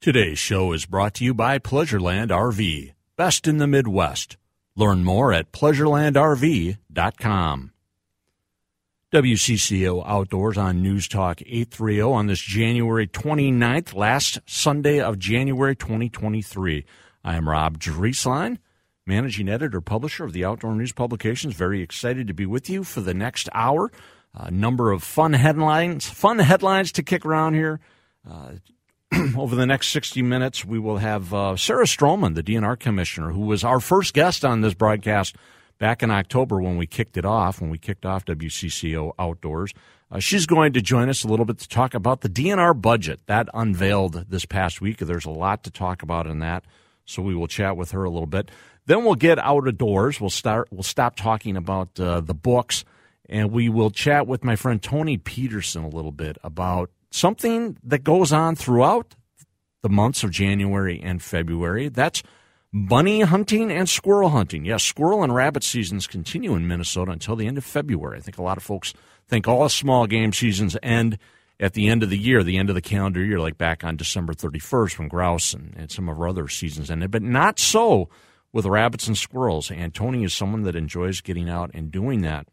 Today's show is brought to you by Pleasureland RV, best in the Midwest. Learn more at pleasurelandrv.com. WCCO Outdoors on News Talk 830 on this January 29th, last Sunday of January 2023. I am Rob Drieslein, managing editor, publisher of the Outdoor News Publications. Very excited to be with you for the next hour. A number of fun headlines, fun headlines to kick around here. Uh, over the next 60 minutes, we will have uh, Sarah Strommen, the DNR commissioner, who was our first guest on this broadcast back in October when we kicked it off, when we kicked off WCCO Outdoors. Uh, she's going to join us a little bit to talk about the DNR budget that unveiled this past week. There's a lot to talk about in that, so we will chat with her a little bit. Then we'll get out of doors. We'll start. We'll stop talking about uh, the books, and we will chat with my friend Tony Peterson a little bit about something that goes on throughout the months of January and February. That's bunny hunting and squirrel hunting. Yes, squirrel and rabbit seasons continue in Minnesota until the end of February. I think a lot of folks think all small game seasons end at the end of the year, the end of the calendar year, like back on December 31st when grouse and, and some of our other seasons ended. But not so with rabbits and squirrels. And Tony is someone that enjoys getting out and doing that.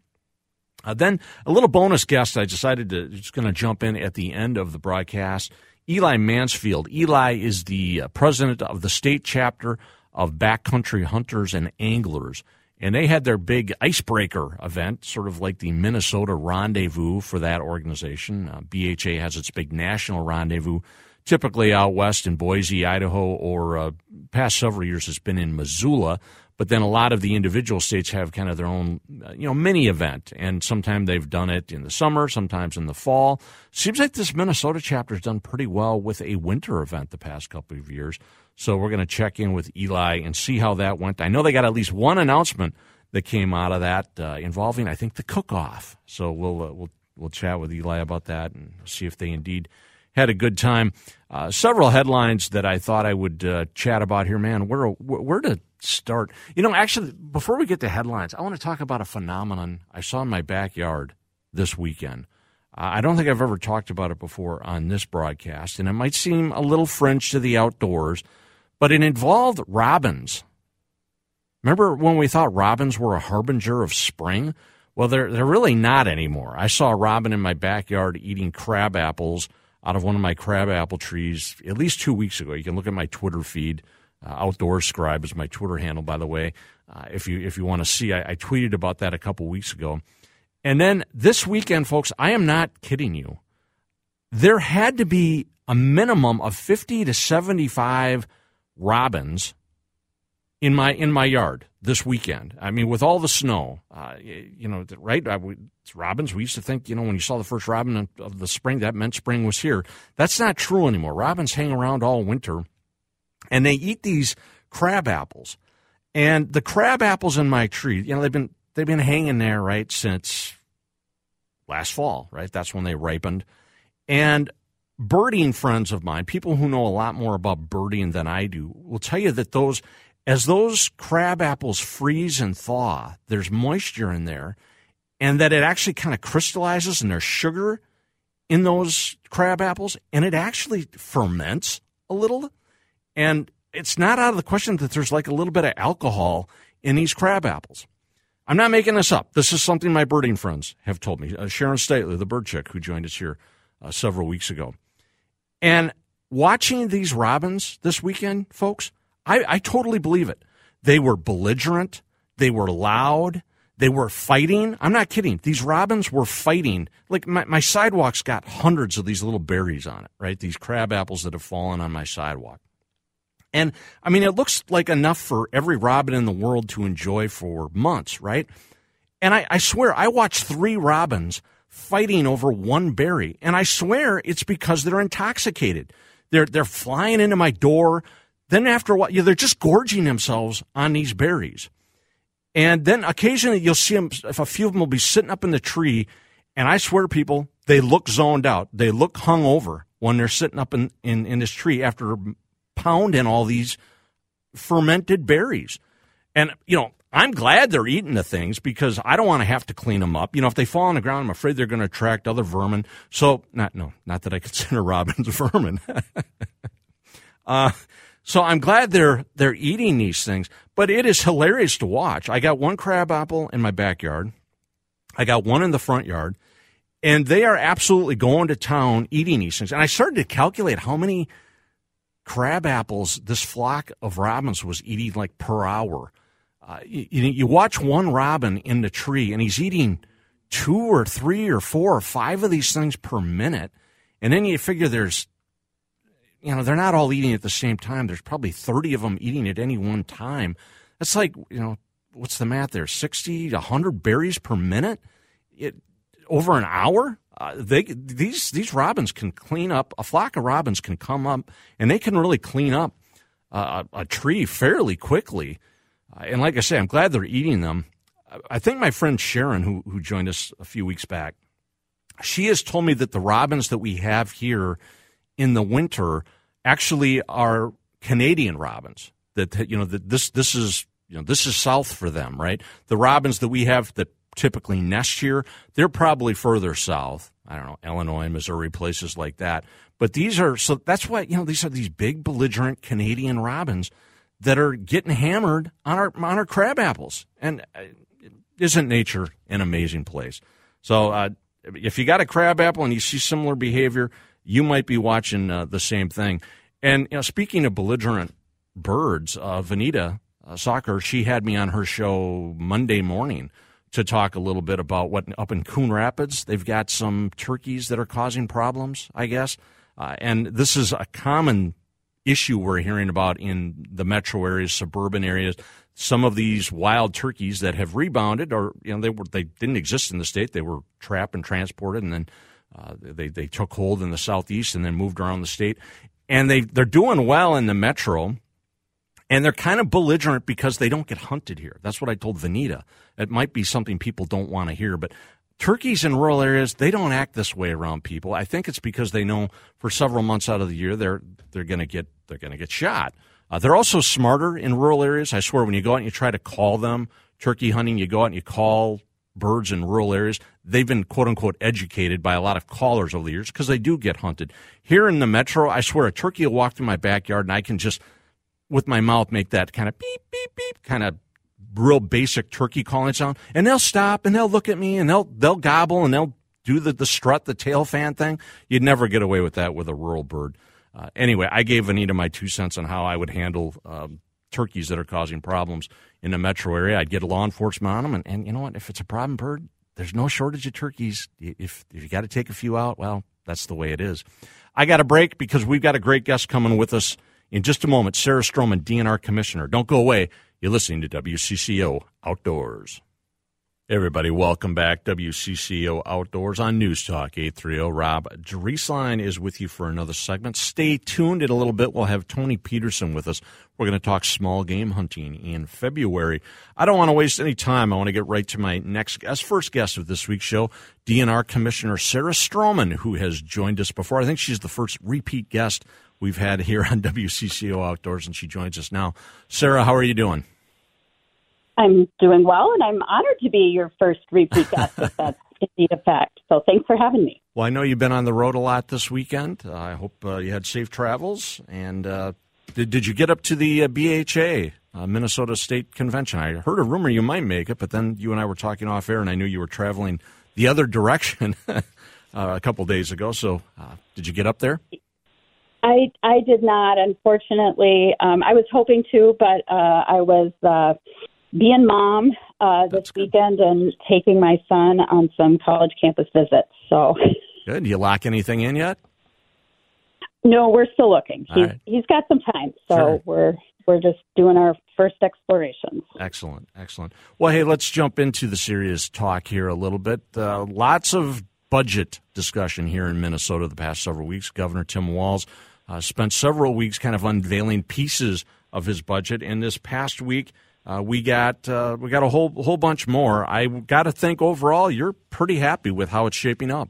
Uh, then a little bonus guest. I decided to just going to jump in at the end of the broadcast. Eli Mansfield. Eli is the uh, president of the state chapter of Backcountry Hunters and Anglers, and they had their big icebreaker event, sort of like the Minnesota rendezvous for that organization. Uh, BHA has its big national rendezvous, typically out west in Boise, Idaho, or uh, past several years it's been in Missoula. But then a lot of the individual states have kind of their own, uh, you know, mini event, and sometimes they've done it in the summer, sometimes in the fall. Seems like this Minnesota chapter has done pretty well with a winter event the past couple of years. So we're going to check in with Eli and see how that went. I know they got at least one announcement that came out of that uh, involving, I think, the cook-off. So we'll uh, we'll we'll chat with Eli about that and see if they indeed had a good time. Uh, several headlines that I thought I would uh, chat about here, man. Where where to start? You know, actually, before we get to headlines, I want to talk about a phenomenon I saw in my backyard this weekend. Uh, I don't think I've ever talked about it before on this broadcast, and it might seem a little French to the outdoors, but it involved robins. Remember when we thought robins were a harbinger of spring? Well, they're they're really not anymore. I saw a robin in my backyard eating crab apples out of one of my crab apple trees at least two weeks ago. You can look at my Twitter feed. Uh, Outdoor Scribe is my Twitter handle, by the way. Uh, if you if you want to see, I, I, tweeted about that a couple weeks ago. And then this weekend, folks, I am not kidding you. There had to be a minimum of fifty to seventy five robins in my in my yard this weekend. I mean, with all the snow, uh, you know, right? I, robins. We used to think, you know, when you saw the first robin of the spring, that meant spring was here. That's not true anymore. Robins hang around all winter, and they eat these crab apples. And the crab apples in my tree, you know, they've been they've been hanging there right since last fall, right? That's when they ripened. And birding friends of mine, people who know a lot more about birding than I do, will tell you that those as those crab apples freeze and thaw, there's moisture in there, and that it actually kind of crystallizes and there's sugar in those crab apples, and it actually ferments a little. And it's not out of the question that there's like a little bit of alcohol in these crab apples. I'm not making this up. This is something my birding friends have told me. Uh, Sharon Stiteler, the bird chick who joined us here uh, several weeks ago. And watching these robins this weekend, folks, I, I totally believe it. They were belligerent. They were loud. They were fighting. I'm not kidding. These robins were fighting. Like my, my sidewalk's got hundreds of these little berries on it, right? These crab apples that have fallen on my sidewalk. And I mean, it looks like enough for every robin in the world to enjoy for months, right? And I, I swear, I watched three robins fighting over one berry. And I swear it's because they're intoxicated. They're, they're flying into my door. Then after a while, they're just gorging themselves on these berries. And then occasionally you'll see them, if a few of them will be sitting up in the tree, and I swear, people, they look zoned out. They look hung over when they're sitting up in, in, in this tree after pounding all these fermented berries. And, you know, I'm glad they're eating the things because I don't want to have to clean them up. You know, if they fall on the ground, I'm afraid they're going to attract other vermin. So, not no, not that I consider robins vermin. Uh, so I'm glad they're they're eating these things, but it is hilarious to watch. I got one crab apple in my backyard. I got one in the front yard, and they are absolutely going to town eating these things. And I started to calculate how many crab apples this flock of robins was eating like per hour. Uh, you, you watch one robin in the tree, and he's eating two or three or four or five of these things per minute, and then you figure there's you know, they're not all eating at the same time. There's probably 30 of them eating at any one time. That's like, you know, what's the math there? 60 to 100 berries per minute? It, over an hour? Uh, they these these robins can clean up a flock of robins can come up and they can really clean up uh, a, tree fairly quickly. Uh, and like I say, I'm glad they're eating them. I think my friend Sharon, who who joined us a few weeks back, she has told me that the robins that we have here in the winter actually are Canadian robins. That you know that this this is you know this is south for them, right? The robins that we have that typically nest here, they're probably further south. I don't know, Illinois, Missouri, places like that. But these are so that's why you know these are these big belligerent Canadian robins that are getting hammered on our on our crab apples. And uh, isn't nature an amazing place? So uh, if you got a crab apple and you see similar behavior, you might be watching uh, the same thing. And you know, speaking of belligerent birds, uh, Vineeta uh, Sawkar, she had me on her show Monday morning to talk a little bit about what up in Coon Rapids they've got some turkeys that are causing problems, I guess. Uh, and this is a common issue we're hearing about in the metro areas, suburban areas. Some of these wild turkeys that have rebounded, or you know, they were they didn't exist in the state; they were trapped and transported, and then uh, they they took hold in the southeast and then moved around the state, and they they're doing well in the metro, and they're kind of belligerent because they don't get hunted here. That's what I told Vineeta. It might be something people don't want to hear, but turkeys in rural areas they don't act this way around people. I think it's because they know for several months out of the year they're they're going to get they're going to get shot. Uh, they're also smarter in rural areas. I swear, when you go out and you try to call them turkey hunting, you go out and you call birds in rural areas, they've been quote unquote educated by a lot of callers over the years because they do get hunted. Here in the metro, I swear a turkey will walk through my backyard and I can just, with my mouth, make that kind of beep, beep, beep, kind of real basic turkey calling sound. And they'll stop and they'll look at me and they'll, they'll gobble and they'll do the, the strut, the tail fan thing. You'd never get away with that with a rural bird. Uh, anyway, I gave Anita my two cents on how I would handle um, turkeys that are causing problems in the metro area. I'd get law enforcement on them, and, and you know what? If it's a problem bird, there's no shortage of turkeys. If if you got to take a few out, well, that's the way it is. I got a break because we've got a great guest coming with us in just a moment. Sarah Strommen, DNR Commissioner. Don't go away. You're listening to WCCO Outdoors. Everybody, welcome back. WCCO Outdoors on News Talk 830. Rob Drieslein is with you for another segment. Stay tuned in a little bit. We'll have Tony Peterson with us. We're going to talk small game hunting in February. I don't want to waste any time. I want to get right to my next guest, first guest of this week's show, DNR Commissioner Sarah Strommen, who has joined us before. I think she's the first repeat guest we've had here on WCCO Outdoors, and she joins us now. Sarah, how are you doing? I'm doing well, and I'm honored to be your first repeat guest, if that's indeed a fact. So thanks for having me. Well, I know you've been on the road a lot this weekend. Uh, I hope uh, you had safe travels. And uh, did, did you get up to the uh, BHA, uh, Minnesota State Convention? I heard a rumor you might make it, but then you and I were talking off air, and I knew you were traveling the other direction uh, a couple days ago. So did you get up there? I I did not, unfortunately. Um, I was hoping to, but I was being mom uh, this weekend and taking my son on some college campus visits. So good. You lock anything in yet? No, we're still looking. He's right. he's got some time, so sure. we're we're just doing our first explorations. Excellent, excellent. Well, hey, let's jump into the serious talk here a little bit. Uh, lots of budget discussion here in Minnesota the past several weeks. Governor Tim Walz uh, spent several weeks kind of unveiling pieces of his budget, and this past week uh, we got uh, we got a whole whole bunch more. I got to think overall, you're pretty happy with how it's shaping up.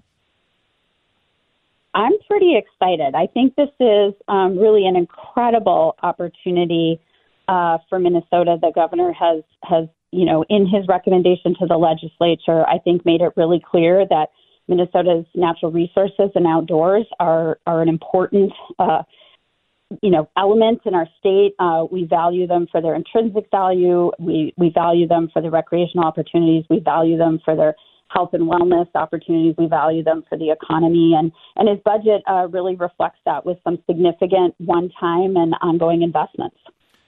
I'm pretty excited. I think this is um, really an incredible opportunity uh, for Minnesota. The governor has has you know in his recommendation to the legislature, I think made it really clear that Minnesota's natural resources and outdoors are are an important uh, you know, elements in our state. Uh, we value them for their intrinsic value. We we value them for the recreational opportunities. We value them for their health and wellness opportunities. We value them for the economy, and and his budget uh, really reflects that with some significant one-time and ongoing investments.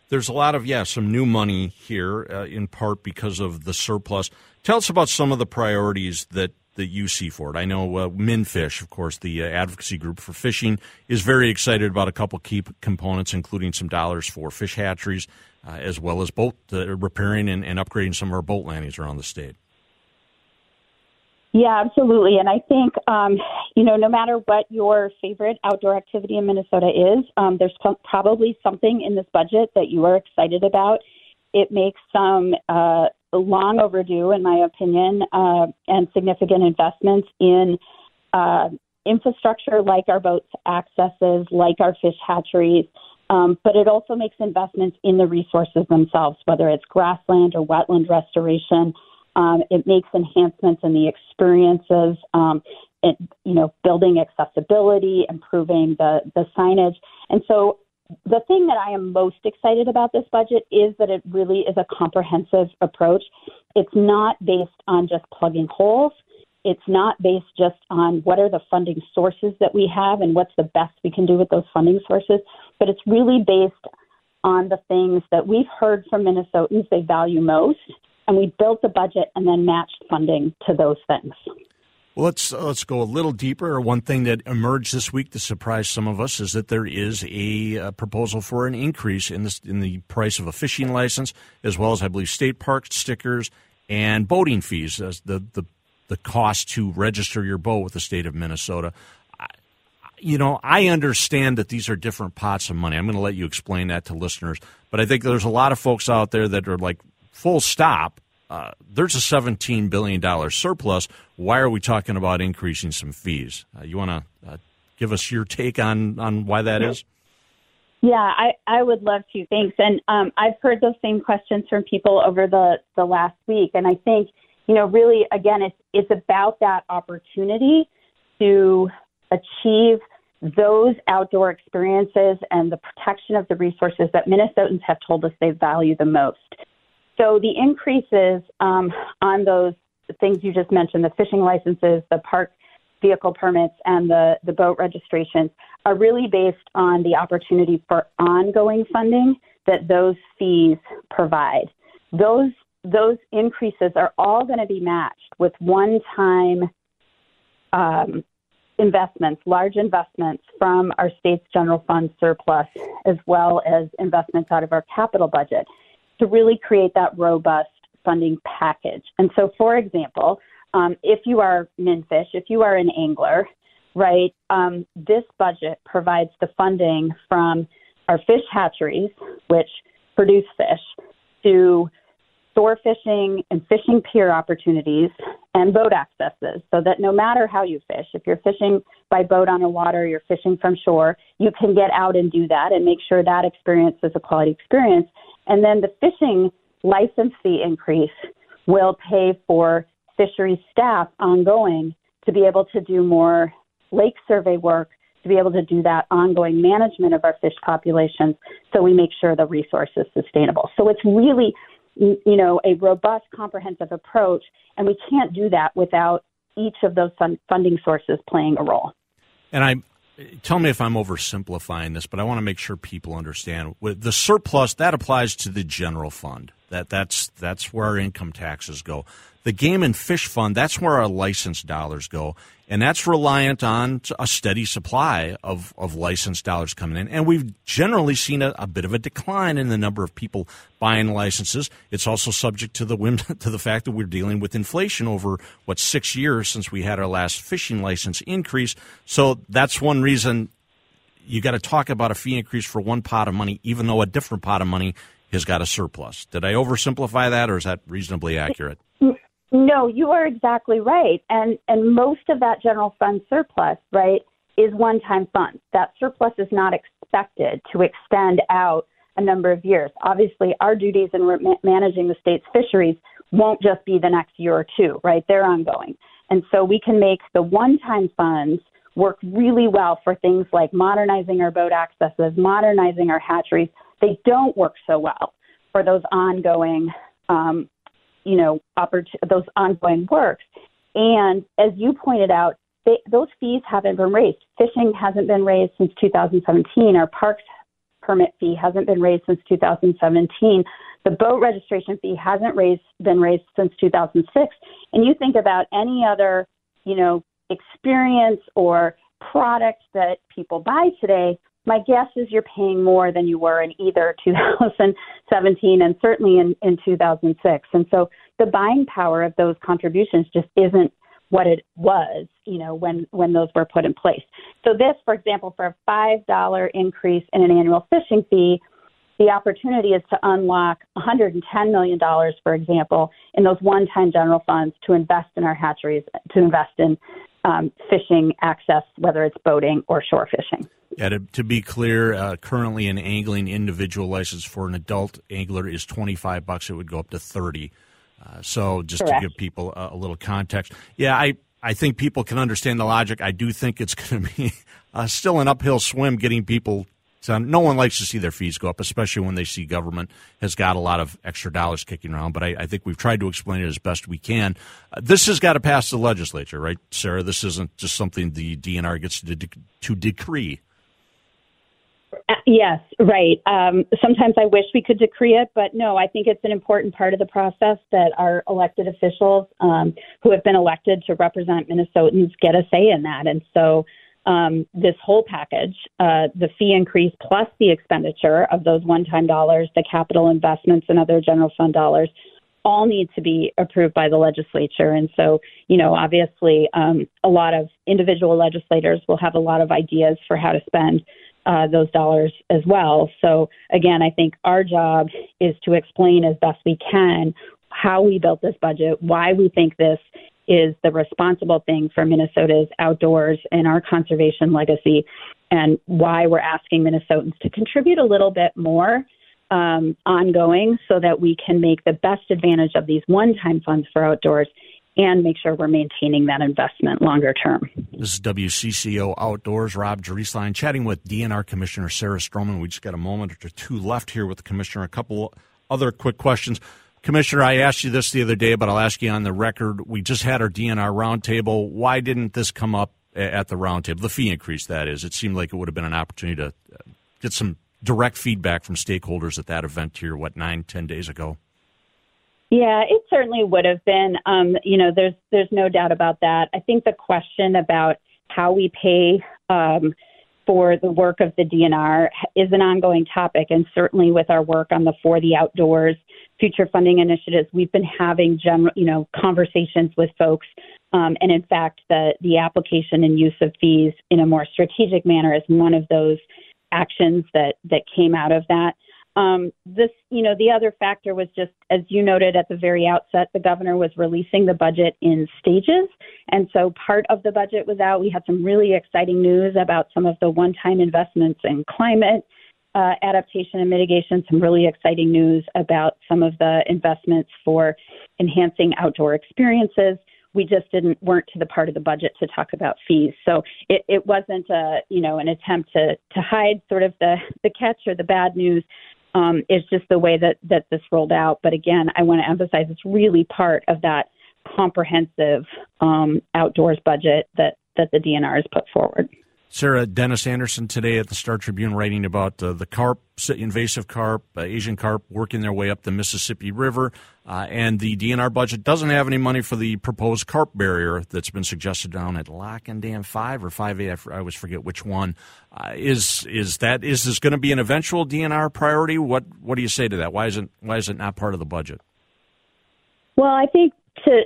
There's a lot of yeah, some new money here, uh, in part because of the surplus. Tell us about some of the priorities that that you see for it. I know uh, MnFish, of course, the uh, advocacy group for fishing, is very excited about a couple key components, including some dollars for fish hatcheries, uh, as well as boat uh, repairing and, and upgrading some of our boat landings around the state. Yeah, absolutely. And I think, um, you know, no matter what your favorite outdoor activity in Minnesota is, um, there's probably something in this budget that you are excited about. It makes some uh, long overdue, in my opinion, uh, and significant investments in uh, infrastructure like our boats accesses, like our fish hatcheries. Um, but it also makes investments in the resources themselves, whether it's grassland or wetland restoration. Um, it makes enhancements in the experiences, um, it, you know, building accessibility, improving the, the signage. And so the thing that I am most excited about this budget is that it really is a comprehensive approach. It's not based on just plugging holes. It's not based just on what are the funding sources that we have and what's the best we can do with those funding sources, but it's really based on the things that we've heard from Minnesotans they value most and we built the budget and then matched funding to those things. Well, let's uh, let's go a little deeper. One thing that emerged this week to surprise some of us is that there is a, a proposal for an increase in the in the price of a fishing license, as well as I believe state park stickers and boating fees. The the the cost to register your boat with the state of Minnesota. You know, I understand that these are different pots of money. I'm going to let you explain that to listeners, but I think there's a lot of folks out there that are like full stop, uh, there's a $17 billion surplus. Why are we talking about increasing some fees? Uh, you want to uh, give us your take on, on why that is? Yeah, I, I would love to. Thanks. And um, I've heard those same questions from people over the, the last week. And I think, you know, really, again, it's, it's about that opportunity to achieve those outdoor experiences and the protection of the resources that Minnesotans have told us they value the most. So the increases um, on those things you just mentioned, the fishing licenses, the park vehicle permits, and the, the boat registrations, are really based on the opportunity for ongoing funding that those fees provide. Those those increases are all going to be matched with one-time um, investments, large investments from our state's general fund surplus, as well as investments out of our capital budget to really create that robust funding package. And so, for example, um, if you are MnFish, if you are an angler, right, um, this budget provides the funding from our fish hatcheries, which produce fish, to store fishing and fishing pier opportunities and boat accesses so that no matter how you fish, if you're fishing by boat on the water, you're fishing from shore, you can get out and do that and make sure that experience is a quality experience. And then the fishing license fee increase will pay for fisheries staff ongoing to be able to do more lake survey work, to be able to do that ongoing management of our fish populations so we make sure the resource is sustainable. So it's really, you know, a robust, comprehensive approach, and we can't do that without each of those funding sources playing a role. And I, tell me if I'm oversimplifying this, but I want to make sure people understand. The surplus that applies to the general fund. That that's that's where our income taxes go. The game and fish fund that's where our license dollars go, and that's reliant on a steady supply of of licensed dollars coming in. And we've generally seen a, a bit of a decline in the number of people buying licenses. It's also subject to the to the fact that we're dealing with inflation over what six years since we had our last fishing license increase. So that's one reason you got to talk about a fee increase for one pot of money, even though a different pot of money has got a surplus. Did I oversimplify that, or is that reasonably accurate? No, you are exactly right. And and most of that general fund surplus, right, is one-time funds. That surplus is not expected to extend out a number of years. Obviously, our duties in managing the state's fisheries won't just be the next year or two, right? They're ongoing. And so we can make the one-time funds work really well for things like modernizing our boat accesses, modernizing our hatcheries. They don't work so well for those ongoing, um, you know, oppor- those ongoing works. And as you pointed out, they, those fees haven't been raised. Fishing hasn't been raised since 2017. Our parks permit fee hasn't been raised since 2017. The boat registration fee hasn't raised been raised since 2006. And you think about any other, you know, experience or product that people buy today, my guess is you're paying more than you were in either 2017 and certainly in, in 2006. And so the buying power of those contributions just isn't what it was, you know, when when those were put in place. So this, for example, for a five dollar increase in an annual fishing fee, the opportunity is to unlock 110 million dollars, for example, in those one-time general funds to invest in our hatcheries, to invest in um, fishing access, whether it's boating or shore fishing. Yeah, to, to be clear, uh, currently an angling individual license for an adult angler is 25 bucks. It would go up to 30. Uh, so just Correct. to give people a, a, little context, yeah, I I think people can understand the logic. I do think it's going to be uh, still an uphill swim getting people. To, no one likes to see their fees go up, especially when they see government has got a lot of extra dollars kicking around. But I, I think we've tried to explain it as best we can. Uh, this has got to pass the legislature, right, Sarah? This isn't just something the DNR gets to, to decree. Uh, yes, right. Um, sometimes I wish we could decree it, but no, I think it's an important part of the process that our elected officials um, who have been elected to represent Minnesotans get a say in that. And so um, this whole package, uh, the fee increase plus the expenditure of those one time dollars, the capital investments, and other general fund dollars, all need to be approved by the legislature. And so, you know, obviously, um, a lot of individual legislators will have a lot of ideas for how to spend uh, those dollars as well. So, again, I think our job is to explain as best we can how we built this budget, why we think this is the responsible thing for Minnesota's outdoors and our conservation legacy, and why we're asking Minnesotans to contribute a little bit more um, ongoing so that we can make the best advantage of these one time funds for outdoors and make sure we're maintaining that investment longer term. This is WCCO Outdoors, Rob Drieslein, chatting with DNR Commissioner Sarah Strommen. We just got a moment or two left here with the Commissioner. A couple other quick questions. Commissioner, I asked you this the other day, but I'll ask you on the record. We just had our DNR roundtable. Why didn't this come up at the roundtable? The fee increase, that is. It seemed like it would have been an opportunity to uh, get some direct feedback from stakeholders at that event here, what, nine, ten days ago? Yeah, it certainly would have been. Um, you know, there's there's no doubt about that. I think the question about how we pay um, for the work of the DNR is an ongoing topic, and certainly with our work on the For the Outdoors future funding initiatives, we've been having general, you know, conversations with folks. Um, and in fact, the the application and use of fees in a more strategic manner is one of those actions that that came out of that. Um, this, you know, the other factor was just, as you noted at the very outset, the governor was releasing the budget in stages. And so part of the budget was out. We had some really exciting news about some of the one time investments in climate uh, adaptation and mitigation, some really exciting news about some of the investments for enhancing outdoor experiences we just didn't weren't to the part of the budget to talk about fees. So it, it wasn't a you know an attempt to to hide sort of the the catch or the bad news um, is just the way that, that this rolled out. But again, I want to emphasize it's really part of that comprehensive um, outdoors budget that, that the DNR has put forward. Sarah Dennis Anderson today at the Star Tribune writing about uh, the carp, invasive carp, uh, Asian carp working their way up the Mississippi River. Uh, and the DNR budget doesn't have any money for the proposed carp barrier that's been suggested down at Lock and Dam 5 or 5A. I, I always forget which one. Uh, is is that is this going to be an eventual DNR priority? What what do you say to that? Why isn't why is it not part of the budget? Well, I think to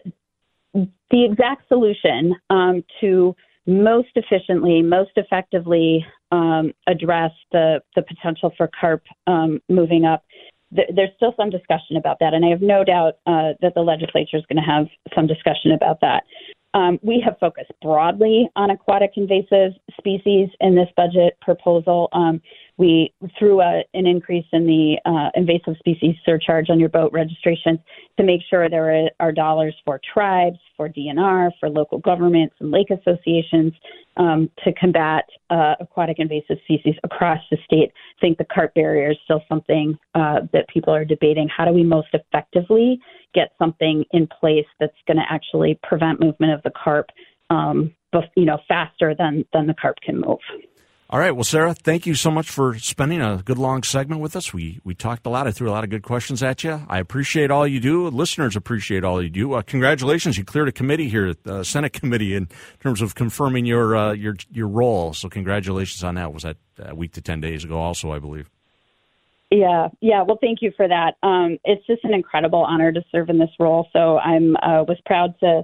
the exact solution um, to most efficiently, most effectively um, address the, the potential for carp um, moving up. Th- there's still some discussion about that, and I have no doubt uh, that the legislature is going to have some discussion about that. Um, we have focused broadly on aquatic invasive species in this budget proposal. Um, we through a, an increase in the uh, invasive species surcharge on your boat registrations to make sure there are, dollars for tribes, for DNR, for local governments and lake associations um, to combat uh, aquatic invasive species across the state. I think the carp barrier is still something uh, that people are debating. How do we most effectively get something in place that's going to actually prevent movement of the carp, um, you know, faster than than the carp can move? All right. Well, Sarah, thank you so much for spending a good long segment with us. We we talked a lot. I threw a lot of good questions at you. I appreciate all you do. Listeners appreciate all you do. Uh, congratulations, you cleared a committee here, the uh, Senate committee, in terms of confirming your uh, your your role. So, congratulations on that. Was that a week to ten days ago? Also, I believe. Yeah, yeah. Well, thank you for that. Um, it's just an incredible honor to serve in this role. So I'm uh, was proud to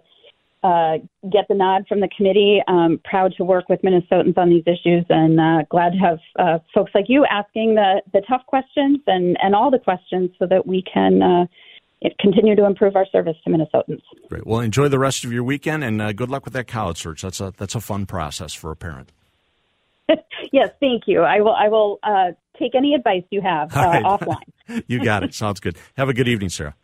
uh, get the nod from the committee. Um, proud to work with Minnesotans on these issues, and uh, glad to have uh, folks like you asking the the tough questions and and all the questions so that we can. Uh, continue to improve our service to Minnesotans. Great. Well, enjoy the rest of your weekend, and uh, good luck with that college search. That's a that's a fun process for a parent. yes, thank you. I will. I will uh, take any advice you have uh, right. offline. you got it. Sounds good. Have a good evening, Sarah.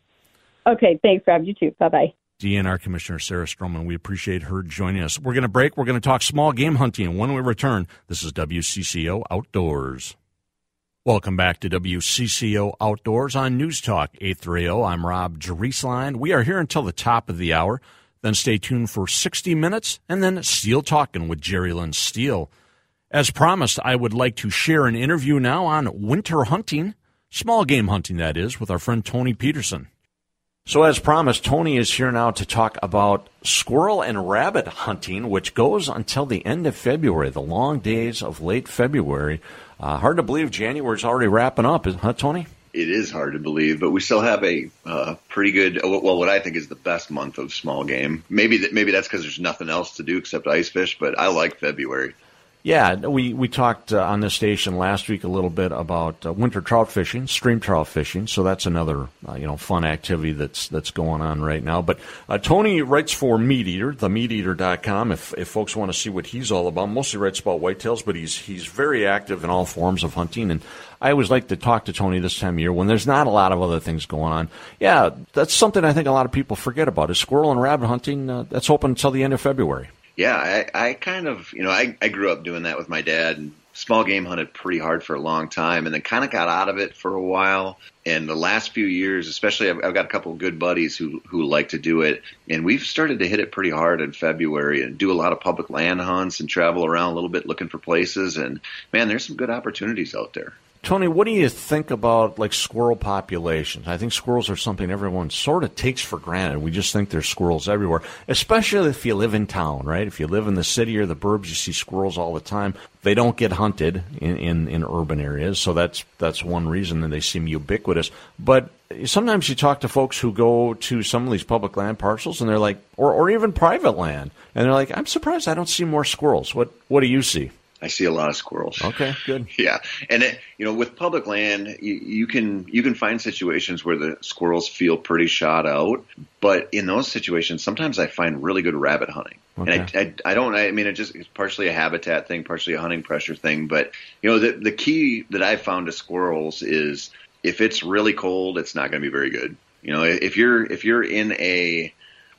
Okay. Thanks, Rob. You too. Bye bye. DNR Commissioner Sarah Strommen. We appreciate her joining us. We're going to break. We're going to talk small game hunting. When we return, this is WCCO Outdoors. Welcome back to WCCO Outdoors on News Talk 830. I'm Rob Drieslein. We are here until the top of the hour. Then stay tuned for 60 minutes and then Steele Talking with Jerry Lynn Steele. As promised, I would like to share an interview now on winter hunting, small game hunting, that is, with our friend Tony Peterson. So, as promised, Tony is here now to talk about squirrel and rabbit hunting, which goes until the end of February, the long days of late February. Uh, hard to believe January's already wrapping up, isn't huh, Tony? It is hard to believe, but we still have a uh, pretty good, well, what I think is the best month of small game. Maybe that, maybe that's because there's nothing else to do except ice fish, but I like February. Yeah, we, we talked uh, on this station last week a little bit about uh, winter trout fishing, stream trout fishing. So that's another uh, you know fun activity that's that's going on right now. But uh, Tony writes for MeatEater, themeateater.com. If if folks want to see what he's all about, mostly writes about whitetails, but he's he's very active in all forms of hunting. And I always like to talk to Tony this time of year when there's not a lot of other things going on. Yeah, that's something I think a lot of people forget about is squirrel and rabbit hunting. Uh, that's open until the end of February yeah, I, I kind of, you know, I, I grew up doing that with my dad and small game hunted pretty hard for a long time and then kind of got out of it for a while. And the last few years, especially, I've, I've got a couple of good buddies who, who like to do it. And we've started to hit it pretty hard in February and do a lot of public land hunts and travel around a little bit looking for places. And man, there's some good opportunities out there. Tony, what do you think about like squirrel populations? I think squirrels are something everyone sort of takes for granted. We just think there's squirrels everywhere, especially if you live in town, right? If you live in the city or the burbs, you see squirrels all the time. They don't get hunted in, in, in urban areas, so that's that's one reason that they seem ubiquitous. But sometimes you talk to folks who go to some of these public land parcels, and they're like, or or even private land, and they're like, I'm surprised I don't see more squirrels. What what do you see? I see a lot of squirrels. Okay, good. yeah, and it, you know, with public land, you, you, can you can find situations where the squirrels feel pretty shot out, but in those situations, sometimes I find really good rabbit hunting. Okay. And I, I, I don't. I mean, it just it's partially a habitat thing, partially a hunting pressure thing. But you know, the the key that I've found to squirrels is if it's really cold, it's not going to be very good. You know, if you're if you're in a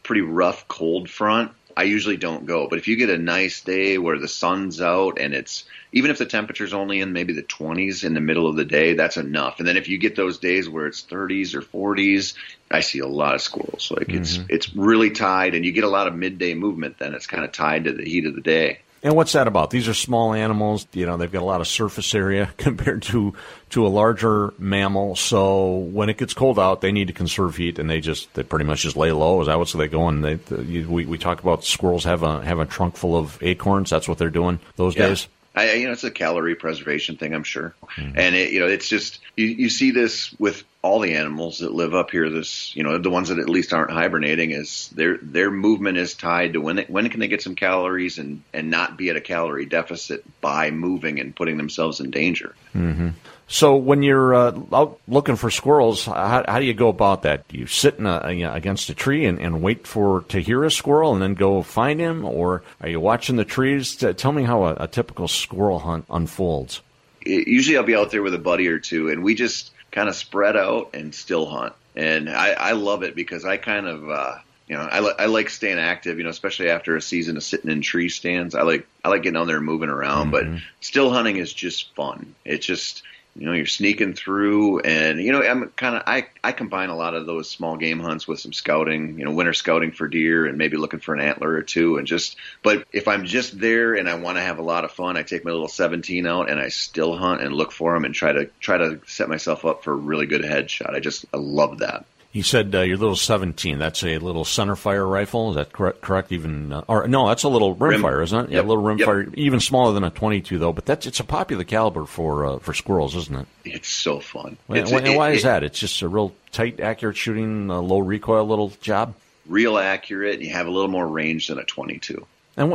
pretty rough cold front, I usually don't go. But if you get a nice day where the sun's out and it's even if the temperature's only in maybe the 20s in the middle of the day, that's enough. And then if you get those days where it's 30s or 40s, I see a lot of squirrels. Like mm-hmm. it's it's really tied, and you get a lot of midday movement. Then it's kind of tied to the heat of the day. And what's that about? These are small animals. You know, they've got a lot of surface area compared to to a larger mammal. So when it gets cold out, they need to conserve heat, and they just they pretty much just lay low. Is that what's they going? They, the, you, we we talk about squirrels have a have a trunk full of acorns. That's what they're doing those yeah. days. I, you know, it's a calorie preservation thing, I'm sure. Mm-hmm. And it, you know, it's just you, you see this with all the animals that live up here. This, you know, the ones that at least aren't hibernating is their their movement is tied to when they, when can they get some calories and and not be at a calorie deficit by moving and putting themselves in danger. Mm-hmm. So when you're uh, out looking for squirrels, how, how, do you go about that? Do you sit a, you know, against a tree and, and, wait for to hear a squirrel and then go find him, or are you watching the trees? Tell me how a, a typical squirrel hunt unfolds. Usually, I'll be out there with a buddy or two, and we just kind of spread out and still hunt. And I, I love it because I kind of uh, you know, I, li- I like staying active, you know, especially after a season of sitting in tree stands. I like, I like getting on there and moving around, mm-hmm. but still hunting is just fun. It's just, you know, you're sneaking through and, you know, I'm kind of, I, I combine a lot of those small game hunts with some scouting, you know, winter scouting for deer and maybe looking for an antler or two and just, but if I'm just there and I want to have a lot of fun, I take my little 17 out and I still hunt and look for them and try to, try to set myself up for a really good headshot. I just, I love that. You said uh, your little 17. That's a little centerfire rifle. Is that correct? Correct? Even uh, or no, that's a little rimfire, Rim. isn't it? Yeah, a little rimfire, yep. even smaller than a 22 though. But that's it's a popular caliber for uh, for squirrels, isn't it? It's so fun. And, it's, and why it, is that? It's just a real tight, accurate shooting, low recoil little job. Real accurate. You have a little more range than a 22. And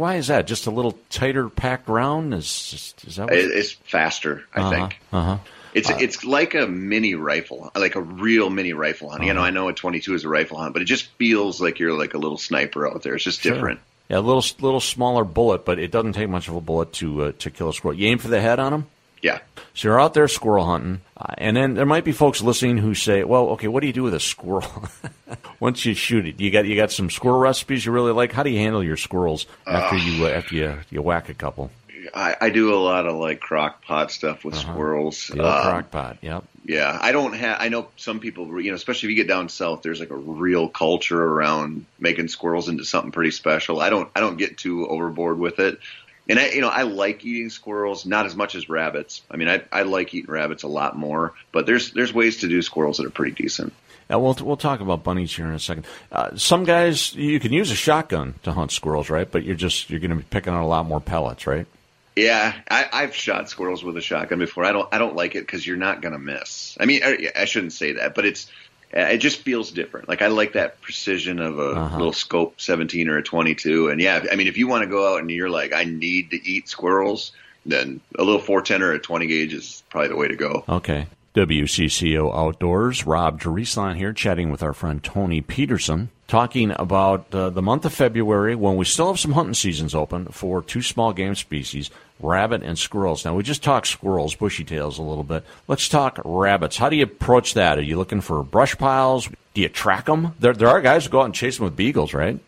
why is that? Just a little tighter packed round? Is is that? It's faster, I uh-huh, think. Uh huh. It's uh, it's like a mini rifle, like a real mini rifle hunt. Uh-huh. You know, uh-huh. I know a 22 is a rifle hunt, but it just feels like you're like a little sniper out there. It's just sure. different. Yeah, a little little smaller bullet, but it doesn't take much of a bullet to uh, to kill a squirrel. You aim for the head on them. Yeah. So you're out there squirrel hunting, uh, and then there might be folks listening who say, "Well, okay, what do you do with a squirrel once you shoot it? You got you got some squirrel recipes you really like. How do you handle your squirrels after uh, you uh, after you you whack a couple?" I, I do a lot of like crock pot stuff with uh-huh. squirrels. The um, crock pot, yep. Yeah, I don't have. I know some people, you know, especially if you get down south, there's like a real culture around making squirrels into something pretty special. I don't. I don't get too overboard with it. And I, you know, I like eating squirrels, not as much as rabbits. I mean, I, I like eating rabbits a lot more, but there's there's ways to do squirrels that are pretty decent. Yeah, we'll we'll talk about bunnies here in a second. Uh, some guys you can use a shotgun to hunt squirrels, right? But you're just you're going to be picking on a lot more pellets, right? Yeah, I, I've shot squirrels with a shotgun before. I don't I don't like it because you're not going to miss. I mean, I, I shouldn't say that, but it's it just feels different. Like I like that precision of a uh-huh. little scope 17 or a 22. And yeah, I mean, if you want to go out and you're like, I need to eat squirrels, then a little 410 or a 20 gauge is probably the way to go. Okay. WCCO Outdoors, Rob Drieslein here, chatting with our friend Tony Peterson, talking about uh, the month of February when we still have some hunting seasons open for two small game species, rabbit and squirrels. Now, we just talked squirrels, bushy tails a little bit. Let's talk rabbits. How do you approach that? Are you looking for brush piles? Do you track them? There, there are guys who go out and chase them with beagles, right?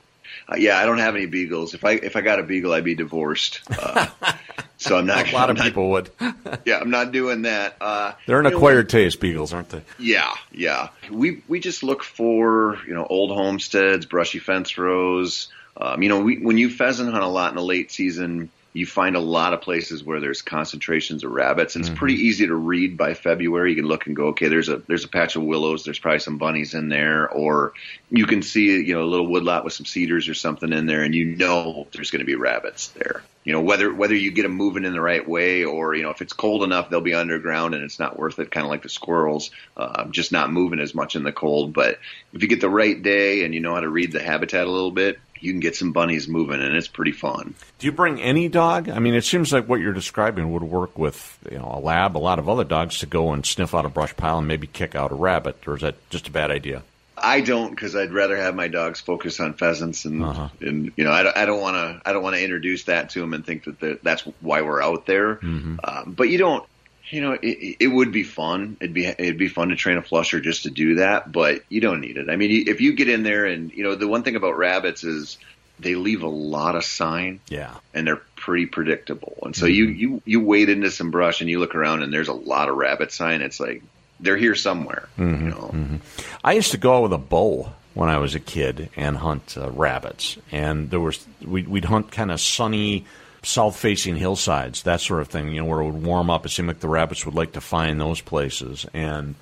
Uh, yeah, I don't have any beagles. If I if I got a beagle, I'd be divorced. Uh, so I'm not. a lot I'm of not, people would. yeah, I'm not doing that. Uh, They're an acquired know, taste, beagles, aren't they? Yeah, yeah. We we just look for you know old homesteads, brushy fence rows. Um, you know, we, when you pheasant hunt a lot in the late season, you find a lot of places where there's concentrations of rabbits. And it's mm-hmm. pretty easy to read by February. You can look and go, okay, there's a there's a patch of willows. There's probably some bunnies in there, or you can see you know a little woodlot with some cedars or something in there, and you know there's going to be rabbits there. You know whether whether you get them moving in the right way, or you know if it's cold enough, they'll be underground and it's not worth it. Kind of like the squirrels, uh, just not moving as much in the cold. But if you get the right day and you know how to read the habitat a little bit, you can get some bunnies moving, and it's pretty fun. Do you bring any dog? I mean, it seems like what you're describing would work with you know a lab, a lot of other dogs to go and sniff out a brush pile and maybe kick out a rabbit, or is that just a bad idea? I don't because I'd rather have my dogs focus on pheasants and uh-huh. and you know I don't want to I don't want to introduce that to them and think that that's why we're out there. Mm-hmm. Uh, but you don't you know, it, it, would be fun. It'd be it'd be fun to train a flusher just to do that, but you don't need it. I mean, if you get in there and you know, the one thing about rabbits is they leave a lot of sign. Yeah, and they're pretty predictable. And so mm-hmm. you you you wade into some brush and you look around and there's a lot of rabbit sign. It's like they're here somewhere. Mm-hmm. You know? mm-hmm. I used to go out with a bow when I was a kid and hunt uh, rabbits, and there was we, we'd hunt kind of sunny south facing hillsides, that sort of thing, you know, where it would warm up. It seemed like the rabbits would like to find those places. And,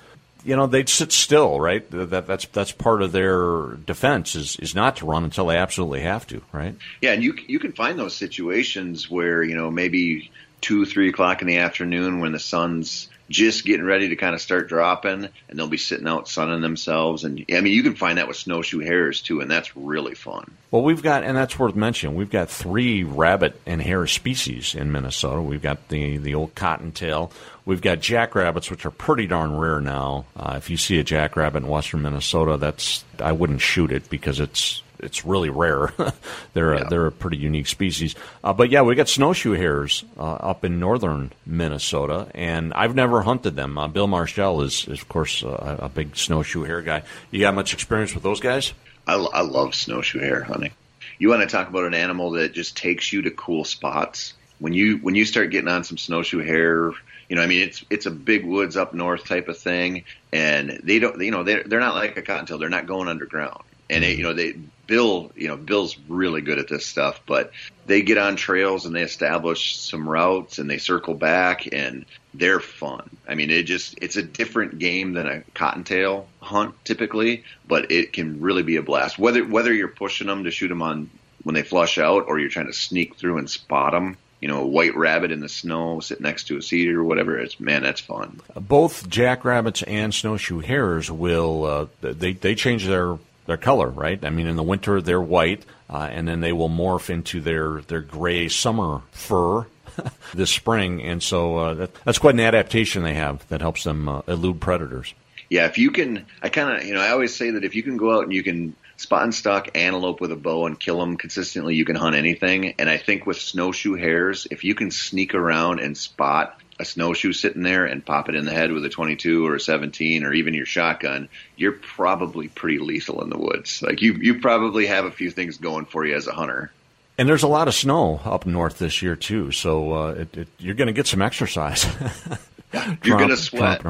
you know, they'd sit still, right? That, that's that's part of their defense is, is not to run until they absolutely have to, right? Yeah, and you you can find those situations where, you know, maybe two, three o'clock in the afternoon when the sun's just getting ready to kind of start dropping, and they'll be sitting out sunning themselves. And I mean, you can find that with snowshoe hares too, and that's really fun. Well, we've got, and that's worth mentioning. We've got three rabbit and hare species in Minnesota. We've got the the old cottontail. We've got jackrabbits, which are pretty darn rare now. Uh, if you see a jackrabbit in western Minnesota, that's I wouldn't shoot it because it's it's really rare. they're yeah. a, they're a pretty unique species. Uh, but yeah, we got snowshoe hares uh, up in northern Minnesota, and I've never hunted them. Uh, Bill Marchel is, is of course uh, a big snowshoe hare guy. You got much experience with those guys? I, I love snowshoe hare hunting. You want to talk about an animal that just takes you to cool spots? When you when you start getting on some snowshoe hare, you know, I mean, it's it's a big woods up north type of thing, and they don't, you know, they're they're not like a cottontail. They're not going underground, and they, you know, they Bill, you know, Bill's really good at this stuff, but they get on trails and they establish some routes and they circle back and they're fun. I mean, it just, it's a different game than a cottontail hunt typically, but it can really be a blast. Whether, whether you're pushing them to shoot them on when they flush out or you're trying to sneak through and spot them, you know, a white rabbit in the snow, sit next to a cedar or whatever. It's man, that's fun. Both jackrabbits and snowshoe hares will uh, they they change their their color, right? I mean, in the winter they're white, uh, and then they will morph into their their gray summer fur this spring, and so uh, that, that's quite an adaptation they have that helps them uh, elude predators. Yeah, if you can, I kind of, you know, I always say that if you can go out and you can spot and stalk antelope with a bow and kill them consistently, you can hunt anything. And I think with snowshoe hares, if you can sneak around and spot a snowshoe sitting there and pop it in the head with a 22 or a 17 or even your shotgun, you're probably pretty lethal in the woods. Like you, you probably have a few things going for you as a hunter. And there's a lot of snow up north this year too, so uh, it, it, you're going to get some exercise. you're going to sweat.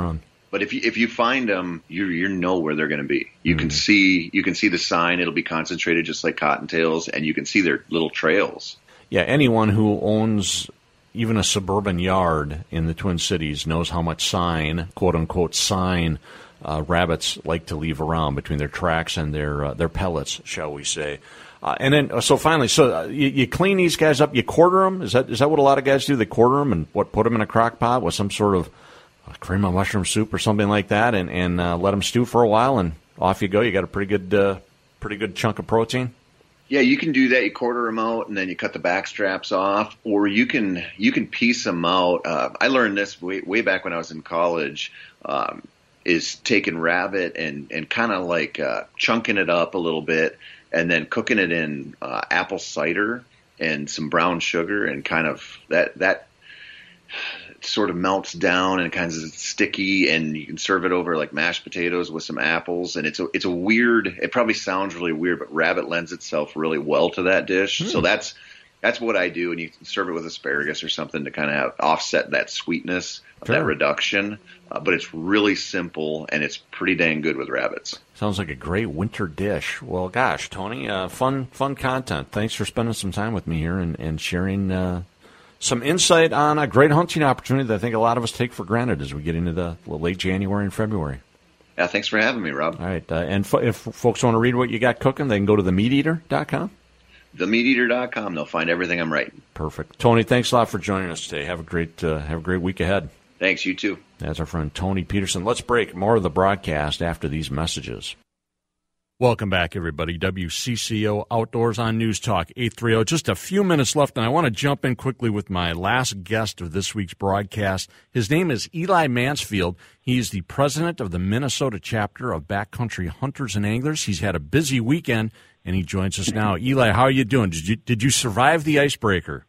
But if you if you find them, you you know where they're going to be. You mm. can see you can see the sign. It'll be concentrated just like cottontails, and you can see their little trails. Yeah, anyone who owns even a suburban yard in the Twin Cities knows how much sign, quote unquote, sign uh, rabbits like to leave around between their tracks and their uh, their pellets, shall we say? Uh, and then, uh, so finally, so uh, you, you, clean these guys up, you quarter them. Is that is that what a lot of guys do? They quarter them and what put them in a crock pot with some sort of cream of mushroom soup or something like that, and and uh, let them stew for a while, and off you go. You got a pretty good pretty good chunk of protein. Yeah, you can do that. You quarter them out, and then you cut the back straps off, or you can you can piece them out. Uh, I learned this way way back when I was in college. Um, is taking rabbit and and kind of like uh, chunking it up a little bit, and then cooking it in uh, apple cider and some brown sugar, and kind of that that sort of melts down and kind of sticky, and you can serve it over like mashed potatoes with some apples. And it's a it's a weird. It probably sounds really weird, but rabbit lends itself really well to that dish. Mm. So that's that's what I do, and you can serve it with asparagus or something to kind of have, offset that sweetness of sure. that reduction. Uh, but it's really simple and it's pretty dang good with rabbits. Sounds like a great winter dish. Well, gosh, Tony, uh, fun fun content. Thanks for spending some time with me here and, and sharing uh, some insight on a great hunting opportunity that I think a lot of us take for granted as we get into the late January and February. Yeah, thanks for having me, Rob. All right. Uh, and f- if folks want to read what you got cooking, they can go to themeateater.com. Themeateater.com. They'll find everything I'm writing. Perfect. Tony, thanks a lot for joining us today. Have a great uh, have a great week ahead. Thanks, you too. That's our friend Tony Peterson. Let's break more of the broadcast after these messages. Welcome back, everybody. WCCO Outdoors on News Talk 830. Just a few minutes left, and I want to jump in quickly with my last guest of this week's broadcast. His name is Eli Mansfield. He's the president of the Minnesota chapter of Backcountry Hunters and Anglers. He's had a busy weekend, and he joins us now. Eli, how are you doing? Did you, did you survive the icebreaker?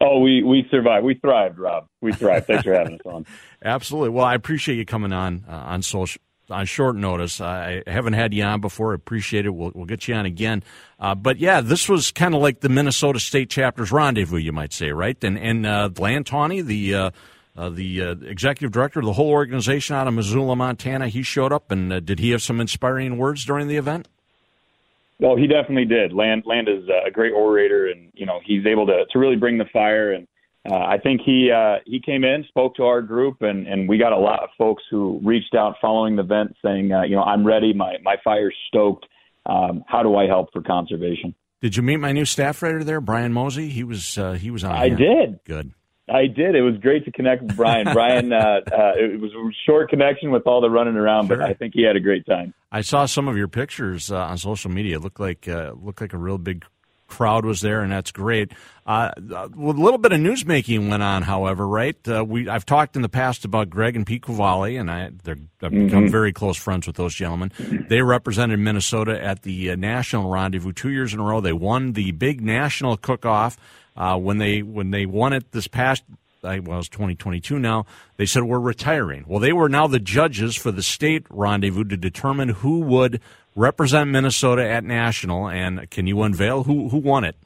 Oh, we, we survived. We thrived, Rob. We thrived. Thanks for having us on. Absolutely. Well, I appreciate you coming on uh, on social on short notice. I haven't had you on before. I appreciate it. We'll, we'll get you on again. Uh, but yeah, this was kind of like the Minnesota State chapter's rendezvous, you might say, right? And and uh, the uh, uh the uh, executive director of the whole organization out of Missoula, Montana, he showed up. And uh, did he have some inspiring words during the event? Well, he definitely did. Land Land is a great orator, and you know he's able to to really bring the fire and uh, I think he uh, he came in, spoke to our group, and, and we got a lot of folks who reached out following the event saying, uh, you know, I'm ready, my my fire's stoked. Um, how do I help for conservation? Did you meet my new staff writer there, Brian Mosey? He was uh, he was on. I did. Good. I did. It was great to connect with Brian. Brian, uh, uh, it was a short connection with all the running around, sure. but I think he had a great time. I saw some of your pictures uh, on social media. It looked like uh, looked like a real big crowd was there, and that's great. Uh, a little bit of newsmaking went on, however, right? Uh, we I've talked in the past about Greg and Pete Cavalli, and I they're I've mm-hmm. become very close friends with those gentlemen. They represented Minnesota at the uh, national rendezvous two years in a row. They won the big national cook-off uh, when they when they won it this past well, was 2022 now. They said we're retiring. Well, they were now the judges for the state rendezvous to determine who would represent Minnesota at national. And can you unveil who who won it?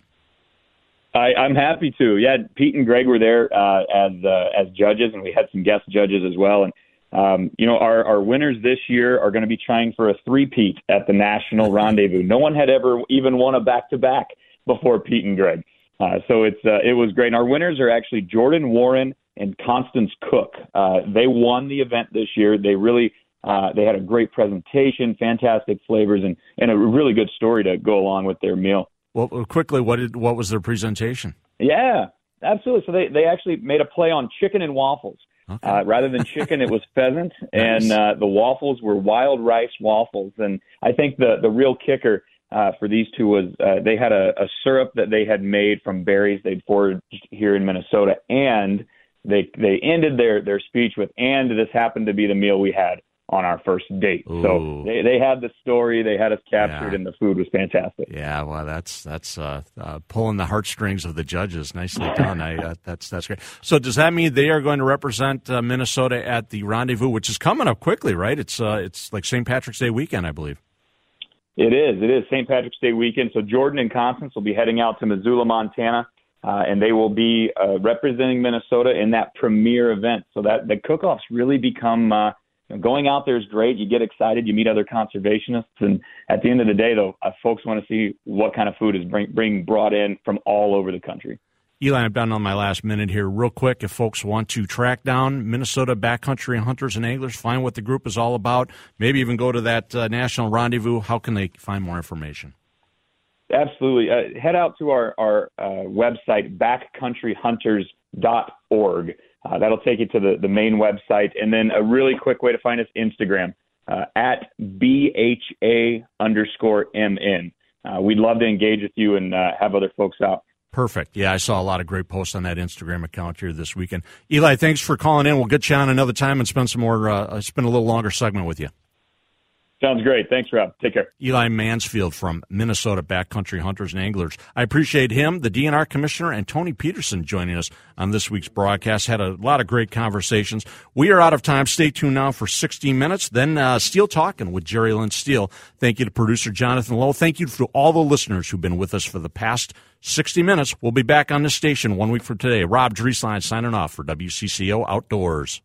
I, I'm happy to. Yeah, Pete and Greg were there uh, as uh, as judges, and we had some guest judges as well. And um, you know, our our winners this year are going to be trying for a three-peat at the national rendezvous. No one had ever even won a back-to-back before Pete and Greg. Uh, so it's uh, it was great. And our winners are actually Jordan Warren and Constance Cook. Uh, they won the event this year. They really uh, they had a great presentation, fantastic flavors, and, and a really good story to go along with their meal. Well, quickly, what did what was their presentation? Yeah, absolutely. So they they actually made a play on chicken and waffles. Okay. Uh, rather than chicken, it was pheasant, nice. and uh, the waffles were wild rice waffles. And I think the the real kicker uh, for these two was uh, they had a, a syrup that they had made from berries they'd foraged here in Minnesota, and they they ended their their speech with, "And this happened to be the meal we had on our first date." Ooh. So they they had the story, they had us captured, yeah. and the food was fantastic. Yeah, well, that's that's uh, uh, pulling the heartstrings of the judges. Nicely done. I uh, that's that's great. So does that mean they are going to represent uh, Minnesota at the rendezvous, which is coming up quickly, right? It's uh, it's like St. Patrick's Day weekend, I believe. It is. It is St. Patrick's Day weekend. So Jordan and Constance will be heading out to Missoula, Montana, uh, and they will be uh, representing Minnesota in that premier event. So that the cook-offs really become uh, you know, going out there is great. You get excited. You meet other conservationists, and at the end of the day, though, uh, folks want to see what kind of food is bring, being brought in from all over the country. Eli, I'm down on my last minute here. Real quick, if folks want to track down Minnesota backcountry hunters and anglers, find what the group is all about, maybe even go to that uh, national rendezvous, how can they find more information? Absolutely. Uh, head out to our, our uh, website, backcountryhunters.org. Uh, that'll take you to the, the main website. And then a really quick way to find us Instagram uh, at BHA underscore MN. Uh, we'd love to engage with you and have other folks out. Perfect. Yeah, I saw a lot of great posts on that Instagram account here this weekend. Eli, thanks for calling in. We'll get you on another time and spend some more, uh, spend a little longer segment with you. Sounds great. Thanks, Rob. Take care. Eli Mansfield from Minnesota Backcountry Hunters and Anglers. I appreciate him, the DNR Commissioner, and Tony Peterson joining us on this week's broadcast. Had a lot of great conversations. We are out of time. Stay tuned now for 60 minutes. Then uh, Steele Talking with Jerry Lynn Steele. Thank you to producer Jonathan Lowe. Thank you to all the listeners who've been with us for the past 60 minutes. We'll be back on this station one week from today. Rob Drieslein signing off for WCCO Outdoors.